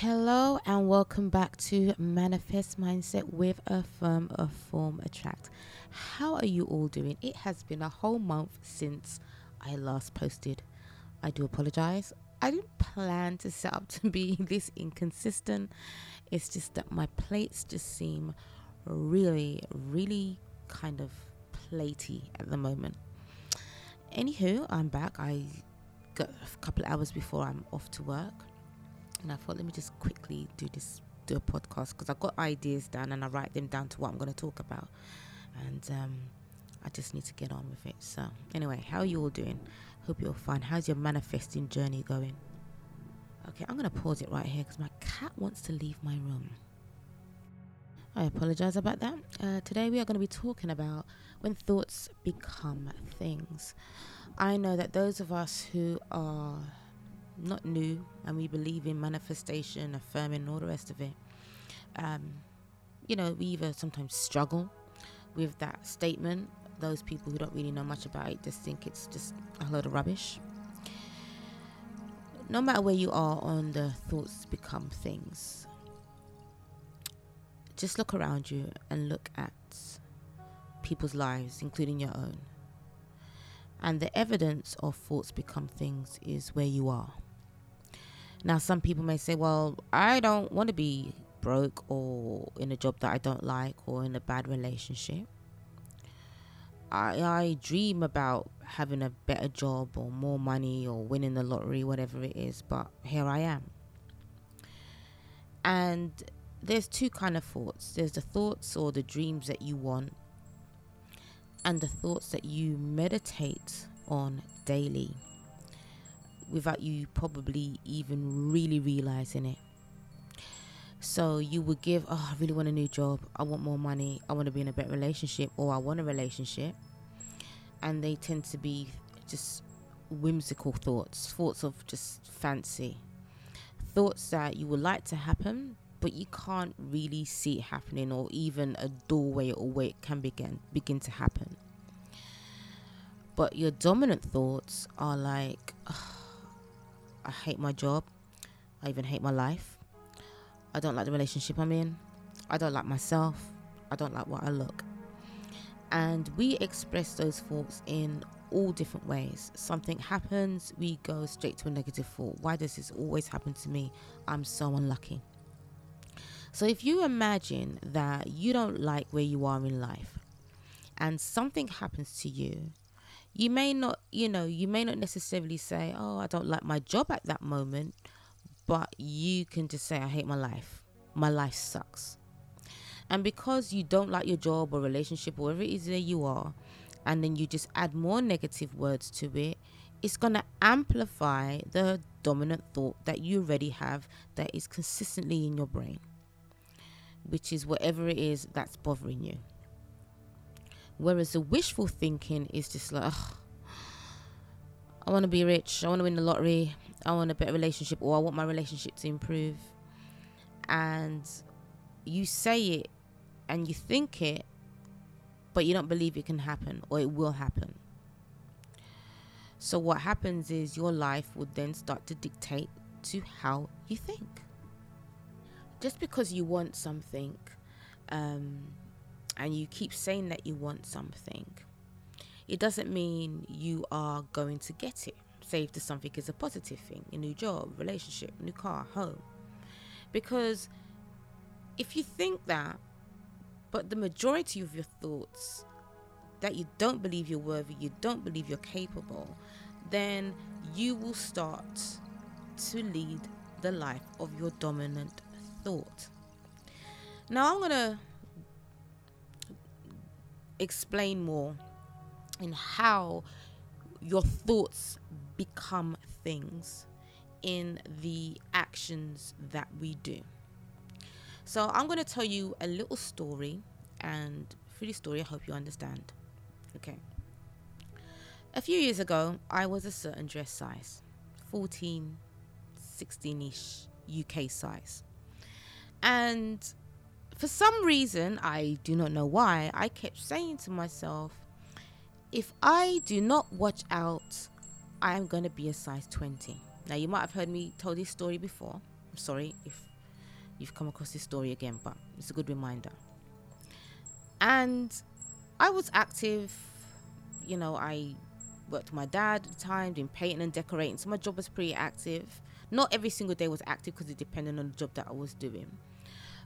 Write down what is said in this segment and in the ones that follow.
Hello and welcome back to Manifest Mindset with a Firm of Form Attract. How are you all doing? It has been a whole month since I last posted. I do apologize. I didn't plan to set up to be this inconsistent. It's just that my plates just seem really, really kind of platey at the moment. Anywho, I'm back. I got a couple of hours before I'm off to work and I thought, let me just quickly do this, do a podcast because I've got ideas down and I write them down to what I'm going to talk about, and um, I just need to get on with it. So, anyway, how are you all doing? Hope you're fine. How's your manifesting journey going? Okay, I'm going to pause it right here because my cat wants to leave my room. I apologize about that. Uh, today we are going to be talking about when thoughts become things. I know that those of us who are not new, and we believe in manifestation, affirming, all the rest of it. Um, you know, we either sometimes struggle with that statement. Those people who don't really know much about it just think it's just a load of rubbish. No matter where you are on the thoughts become things, just look around you and look at people's lives, including your own. And the evidence of thoughts become things is where you are. Now, some people may say, well, I don't want to be broke or in a job that I don't like or in a bad relationship. I, I dream about having a better job or more money or winning the lottery, whatever it is, but here I am. And there's two kind of thoughts. There's the thoughts or the dreams that you want and the thoughts that you meditate on daily without you probably even really realizing it. So you would give, oh, I really want a new job. I want more money. I want to be in a better relationship, or I want a relationship. And they tend to be just whimsical thoughts, thoughts of just fancy, thoughts that you would like to happen, but you can't really see it happening, or even a doorway or where it can begin begin to happen. But your dominant thoughts are like, oh, I hate my job. I even hate my life. I don't like the relationship I'm in. I don't like myself. I don't like what I look. And we express those thoughts in all different ways. Something happens, we go straight to a negative thought. Why does this always happen to me? I'm so unlucky. So if you imagine that you don't like where you are in life and something happens to you you may not, you know, you may not necessarily say, oh, I don't like my job at that moment, but you can just say, I hate my life. My life sucks. And because you don't like your job or relationship or whatever it is that you are, and then you just add more negative words to it, it's going to amplify the dominant thought that you already have that is consistently in your brain, which is whatever it is that's bothering you. Whereas the wishful thinking is just like, I want to be rich, I want to win the lottery, I want a better relationship, or I want my relationship to improve. And you say it and you think it, but you don't believe it can happen or it will happen. So, what happens is your life would then start to dictate to how you think. Just because you want something, um, and you keep saying that you want something, it doesn't mean you are going to get it. Say if something is a positive thing, a new job, relationship, new car, home. Because if you think that, but the majority of your thoughts that you don't believe you're worthy, you don't believe you're capable, then you will start to lead the life of your dominant thought. Now, I'm going to explain more in how your thoughts become things in the actions that we do. So, I'm going to tell you a little story, and through the story, I hope you understand. Okay. A few years ago, I was a certain dress size 14, 16 ish UK size. And for some reason, I do not know why, I kept saying to myself, if I do not watch out, I am going to be a size 20. Now, you might have heard me tell this story before, I'm sorry if you've come across this story again, but it's a good reminder. And I was active, you know, I worked with my dad at the time, doing painting and decorating, so my job was pretty active. Not every single day was active because it depended on the job that I was doing.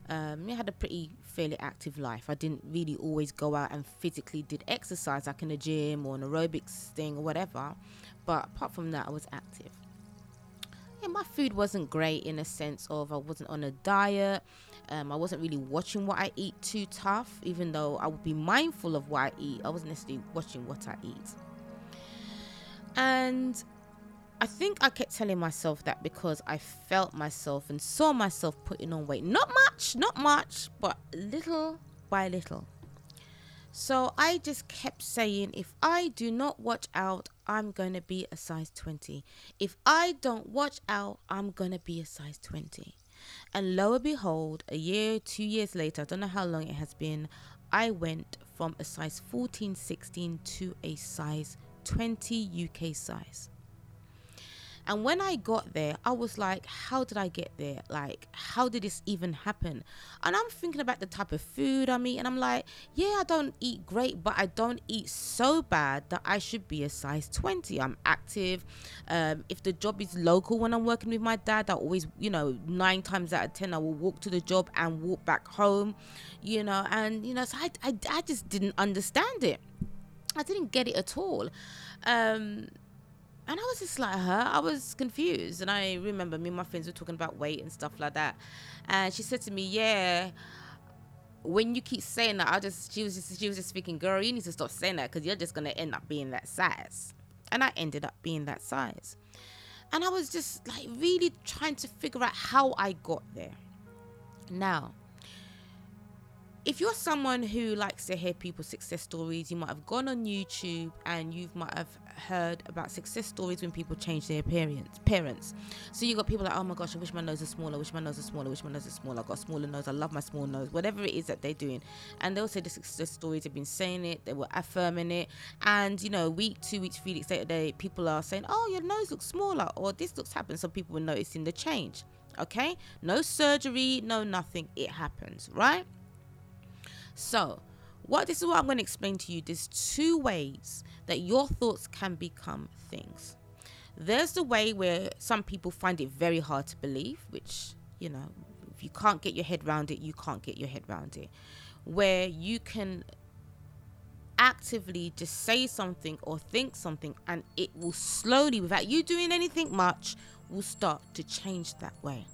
Um, I had a pretty fairly active life. I didn't really always go out and physically did exercise like in a gym or an aerobics thing or whatever. But apart from that, I was active. Yeah, my food wasn't great in a sense of I wasn't on a diet. Um, I wasn't really watching what I eat too tough, even though I would be mindful of what I eat. I wasn't necessarily watching what I eat. And I think I kept telling myself that because I felt myself and saw myself putting on weight. Not much, not much, but little by little. So I just kept saying, if I do not watch out, I'm going to be a size 20. If I don't watch out, I'm going to be a size 20. And lo and behold, a year, two years later, I don't know how long it has been, I went from a size 14, 16 to a size 20 UK size. And when I got there, I was like, how did I get there? Like, how did this even happen? And I'm thinking about the type of food I eat, and I'm like, yeah, I don't eat great, but I don't eat so bad that I should be a size 20. I'm active. Um, if the job is local when I'm working with my dad, I always, you know, nine times out of 10, I will walk to the job and walk back home, you know, and, you know, so I, I, I just didn't understand it. I didn't get it at all. Um, and I was just like her. I was confused, and I remember me and my friends were talking about weight and stuff like that. And she said to me, "Yeah, when you keep saying that, I just she was just she was just speaking, girl, you need to stop saying that because you're just gonna end up being that size." And I ended up being that size, and I was just like really trying to figure out how I got there. Now, if you're someone who likes to hear people's success stories, you might have gone on YouTube and you might have heard about success stories when people change their appearance. Parents. So you got people like, oh my gosh, I wish my nose was smaller. I wish my nose was smaller. I wish my nose was smaller. I got a smaller nose. I love my small nose. Whatever it is that they're doing, and they'll say the success stories. They've been saying it. They were affirming it, and you know, week, two weeks, three weeks later, they people are saying, oh, your nose looks smaller, or this looks happening. Some people were noticing the change. Okay, no surgery, no nothing. It happens, right? So, what this is what I'm going to explain to you. There's two ways that your thoughts can become things. There's the way where some people find it very hard to believe, which, you know, if you can't get your head around it, you can't get your head around it. Where you can actively just say something or think something and it will slowly, without you doing anything much, will start to change that way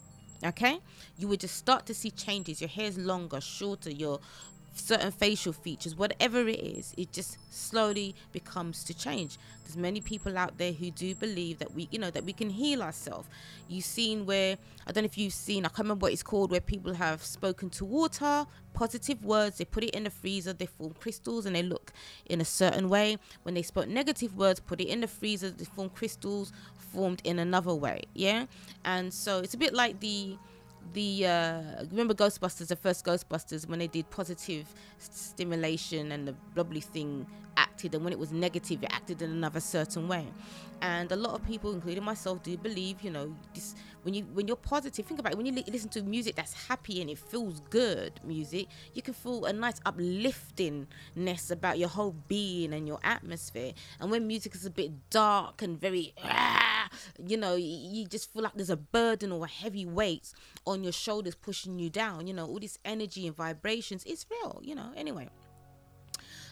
okay you would just start to see changes your hair's longer shorter your certain facial features, whatever it is, it just slowly becomes to change. There's many people out there who do believe that we, you know, that we can heal ourselves. You've seen where I don't know if you've seen, I can't remember what it's called, where people have spoken to water, positive words, they put it in the freezer, they form crystals and they look in a certain way. When they spoke negative words, put it in the freezer, they form crystals formed in another way. Yeah, and so it's a bit like the the uh, remember Ghostbusters, the first Ghostbusters, when they did positive stimulation and the bubbly thing acted, and when it was negative, it acted in another certain way. And a lot of people, including myself, do believe, you know, this when you when you're positive. Think about it. When you li- listen to music that's happy and it feels good, music, you can feel a nice upliftingness about your whole being and your atmosphere. And when music is a bit dark and very, you know, you just feel like there's a burden or a heavy weight on your shoulders pushing you down. You know, all this energy and vibrations. It's real. You know. Anyway.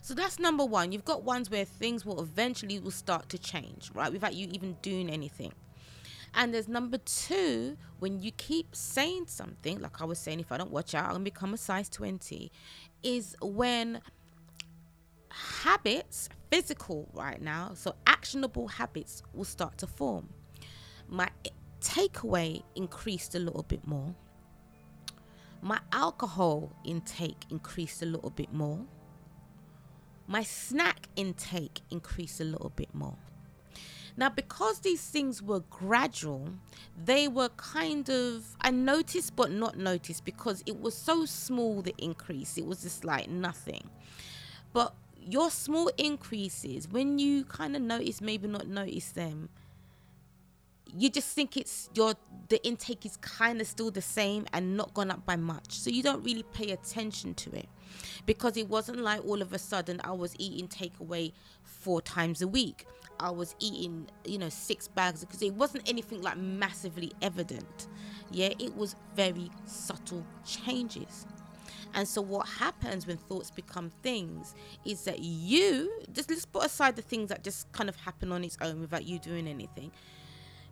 So that's number one. You've got ones where things will eventually will start to change, right? Without you even doing anything. And there's number two, when you keep saying something, like I was saying, if I don't watch out, I'm gonna become a size 20, is when habits, physical right now, so actionable habits will start to form. My takeaway increased a little bit more. My alcohol intake increased a little bit more my snack intake increased a little bit more. Now, because these things were gradual, they were kind of, I noticed but not noticed because it was so small the increase. It was just like nothing. But your small increases, when you kind of notice, maybe not notice them, you just think it's your the intake is kind of still the same and not gone up by much. So you don't really pay attention to it. Because it wasn't like all of a sudden i was eating takeaway four times a week. I was eating you know six bags because it wasn't anything like massively evident. Yeah it was very subtle changes and so, what happens when thoughts become things is that you just let's put aside the things that just kind of happen on its own without you doing anything.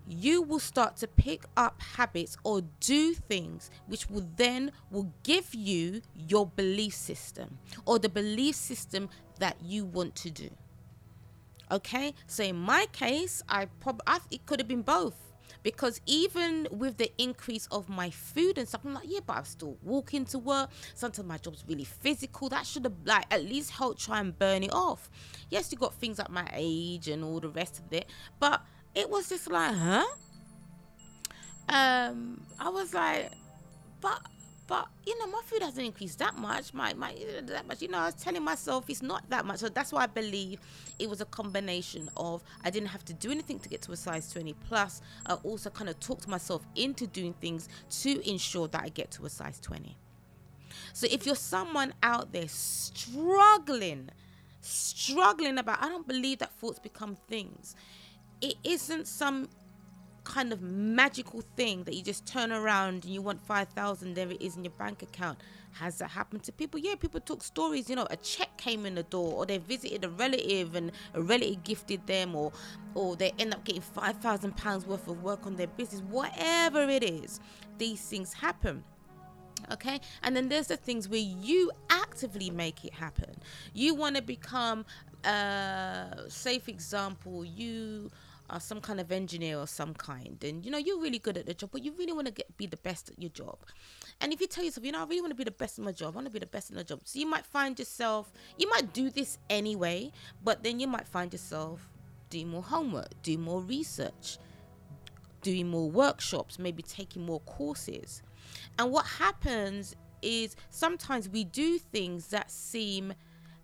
You will start to pick up habits or do things which will then will give you your belief system or the belief system that you want to do. Okay, so in my case, I probably it could have been both because even with the increase of my food and stuff, I'm like, yeah, but I'm still walking to work. Sometimes my job's really physical. That should have like at least helped try and burn it off. Yes, you got things like my age and all the rest of it, but it was just like, huh? Um, I was like, but but you know, my food hasn't increased that much. My my that much. You know, I was telling myself it's not that much. So that's why I believe it was a combination of I didn't have to do anything to get to a size 20. Plus, I also kind of talked myself into doing things to ensure that I get to a size 20. So if you're someone out there struggling, struggling about, I don't believe that thoughts become things. It isn't some kind of magical thing that you just turn around and you want 5000 there it is in your bank account. Has that happened to people? Yeah people talk stories you know a check came in the door or they visited a relative and a relative gifted them or or they end up getting 5000 pounds worth of work on their business. Whatever it is these things happen. Okay? And then there's the things where you actively make it happen. You want to become a uh, safe example you some kind of engineer or some kind and you know you're really good at the job but you really want to get be the best at your job. And if you tell yourself you know i really want to be the best in my job i want to be the best in the job so you might find yourself you might do this anyway but then you might find yourself doing more homework doing more research doing more workshops maybe taking more courses. And what happens is sometimes we do things that seem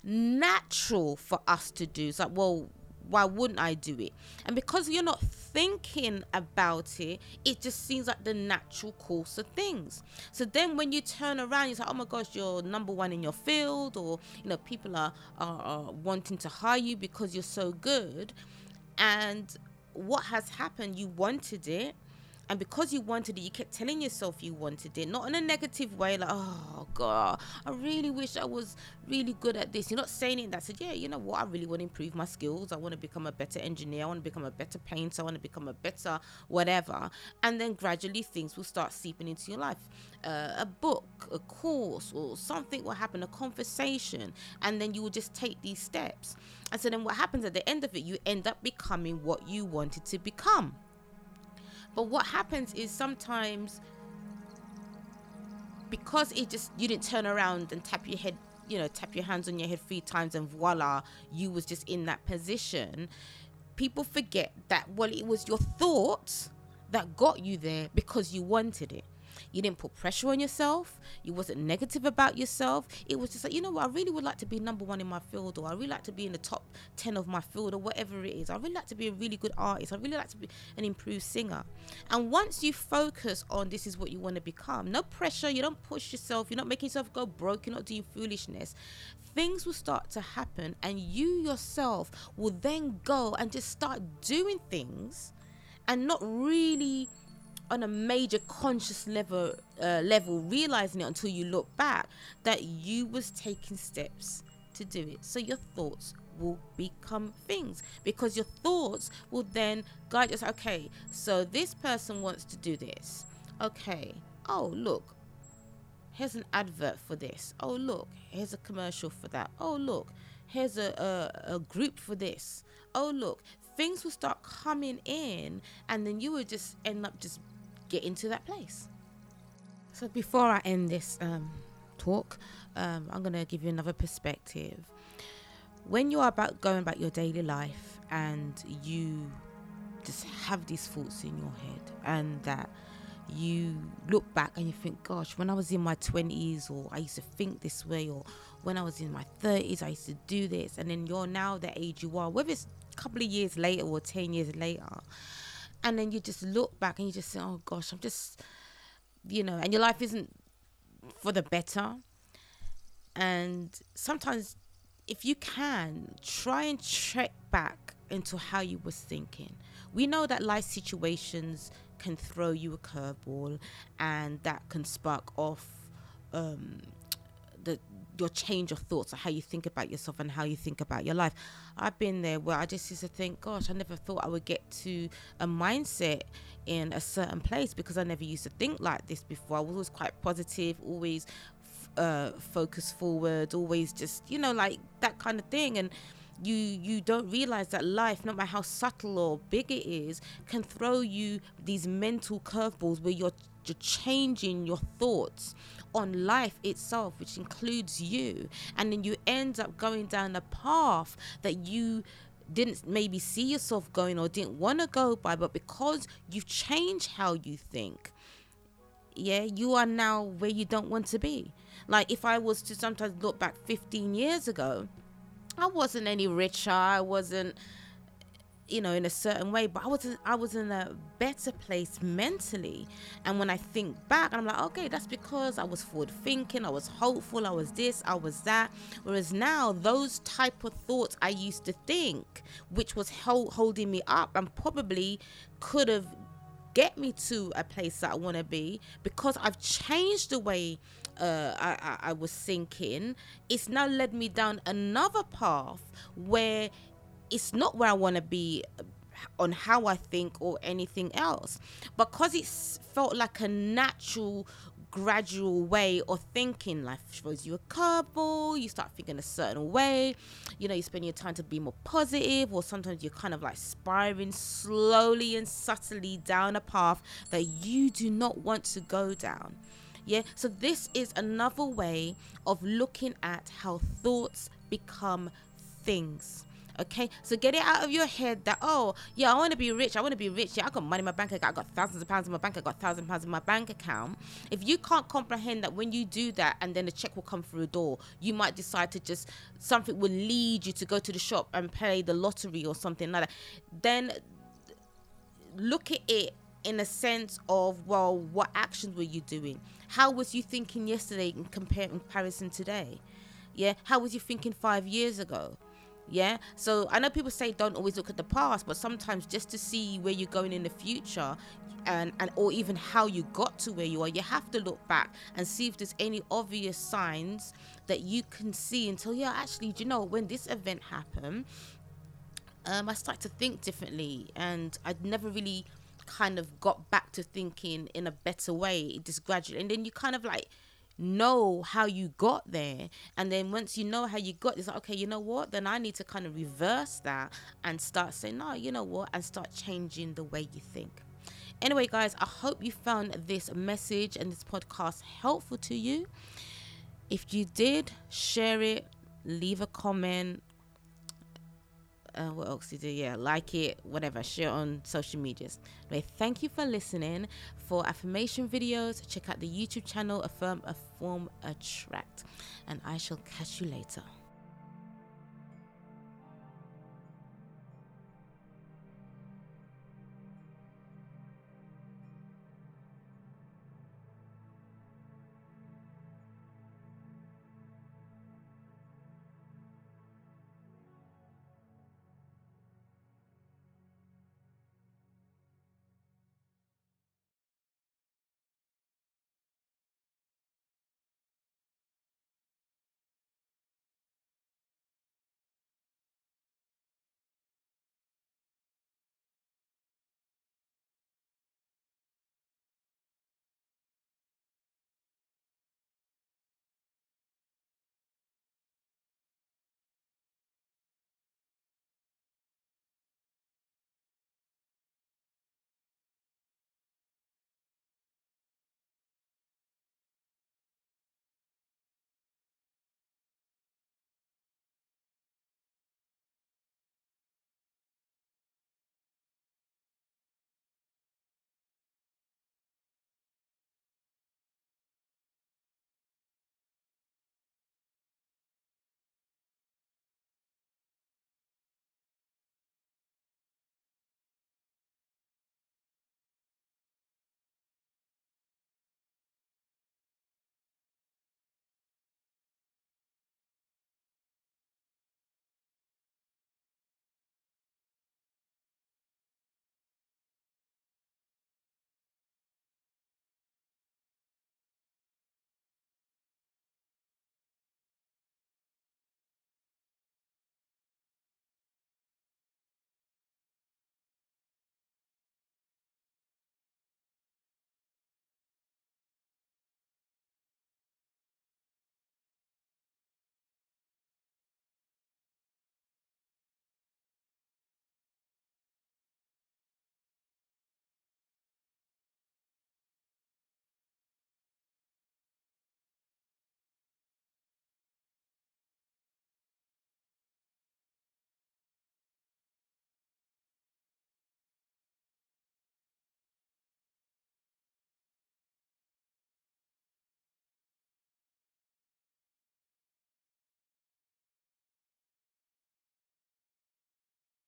natural for us to do. It's like well why wouldn't I do it? And because you're not thinking about it, it just seems like the natural course of things. So then when you turn around, you're like, oh my gosh, you're number one in your field, or you know, people are, are, are wanting to hire you because you're so good. And what has happened, you wanted it and because you wanted it, you kept telling yourself you wanted it, not in a negative way, like, oh God, I really wish I was really good at this. You're not saying it that said, yeah, you know what, I really want to improve my skills. I want to become a better engineer. I want to become a better painter. I want to become a better whatever. And then gradually things will start seeping into your life. Uh, a book, a course, or something will happen, a conversation, and then you will just take these steps. And so then what happens at the end of it, you end up becoming what you wanted to become. But what happens is sometimes because it just you didn't turn around and tap your head, you know, tap your hands on your head three times and voila, you was just in that position. People forget that well it was your thoughts that got you there because you wanted it. You didn't put pressure on yourself. You wasn't negative about yourself. It was just like, you know what, I really would like to be number one in my field, or I really like to be in the top 10 of my field, or whatever it is. I really like to be a really good artist. I really like to be an improved singer. And once you focus on this is what you want to become, no pressure, you don't push yourself, you're not making yourself go broke, you're not doing foolishness things will start to happen and you yourself will then go and just start doing things and not really on a major conscious level uh, level realizing it until you look back that you was taking steps to do it. So your thoughts will become things because your thoughts will then guide us okay so this person wants to do this. Okay. Oh look. Here's an advert for this. Oh look. Here's a commercial for that. Oh look. Here's a, a, a group for this. Oh look. Things will start coming in and then you will just end up just get into that place. So before I end this um, talk, um, I'm going to give you another perspective. When you are about going about your daily life and you just have these thoughts in your head and that you look back and you think, gosh, when I was in my 20s, or I used to think this way, or when I was in my 30s, I used to do this, and then you're now the age you are, whether it's a couple of years later or 10 years later, and then you just look back and you just say, "Oh gosh, I'm just," you know, and your life isn't for the better. And sometimes, if you can, try and check back into how you was thinking. We know that life situations can throw you a curveball, and that can spark off um, your change of thoughts or how you think about yourself and how you think about your life. I've been there where I just used to think, gosh, I never thought I would get to a mindset in a certain place because I never used to think like this before. I was always quite positive, always uh, focus forward, always just, you know, like that kind of thing. And you you don't realize that life no matter how subtle or big it is can throw you these mental curveballs where you're, you're changing your thoughts on life itself, which includes you. And then you end up going down a path that you didn't maybe see yourself going or didn't want to go by, but because you've changed how you think, yeah, you are now where you don't want to be. Like if I was to sometimes look back 15 years ago, I wasn't any richer. I wasn't you know in a certain way but i wasn't. i was in a better place mentally and when i think back i'm like okay that's because i was forward thinking i was hopeful i was this i was that whereas now those type of thoughts i used to think which was hold, holding me up and probably could have get me to a place that i want to be because i've changed the way uh, I, I, I was thinking, it's now led me down another path where it's not where I want to be on how I think or anything else. Because it felt like a natural, gradual way of thinking. Life throws you a curveball, you start thinking a certain way, you know, you spend your time to be more positive, or sometimes you're kind of like spiraling slowly and subtly down a path that you do not want to go down. Yeah, so this is another way of looking at how thoughts become things. Okay, so get it out of your head that oh yeah, I want to be rich. I want to be rich. Yeah, I got money in my bank account. I got thousands of pounds in my bank. I got thousand pounds in my bank account. If you can't comprehend that when you do that, and then the check will come through a door, you might decide to just something will lead you to go to the shop and play the lottery or something like that. Then look at it in a sense of well, what actions were you doing? How was you thinking yesterday in comparison today? Yeah, how was you thinking five years ago? Yeah? So i know people say don't always look at the past but sometimes just to see where you're going in the future and and or even how you got to where you are you have to look back and see if there's any obvious signs that you can see until yeah actually do you know when this event happened um i started to think differently and i'd never really kind of got back to thinking in a better way just gradually and then you kind of like know how you got there. And then once you know how you got it's like okay you know what? Then i need to kind of reverse that and start saying no you know what? and start changing the way you think. Anyway guys i hope you found this message and this podcast helpful to you. If you did share it leave a comment. Uh, what else to do? Yeah, like it, whatever, share on social medias. Anyway, thank you for listening. For affirmation videos, check out the YouTube channel Affirm, Affirm, Attract. And I shall catch you later.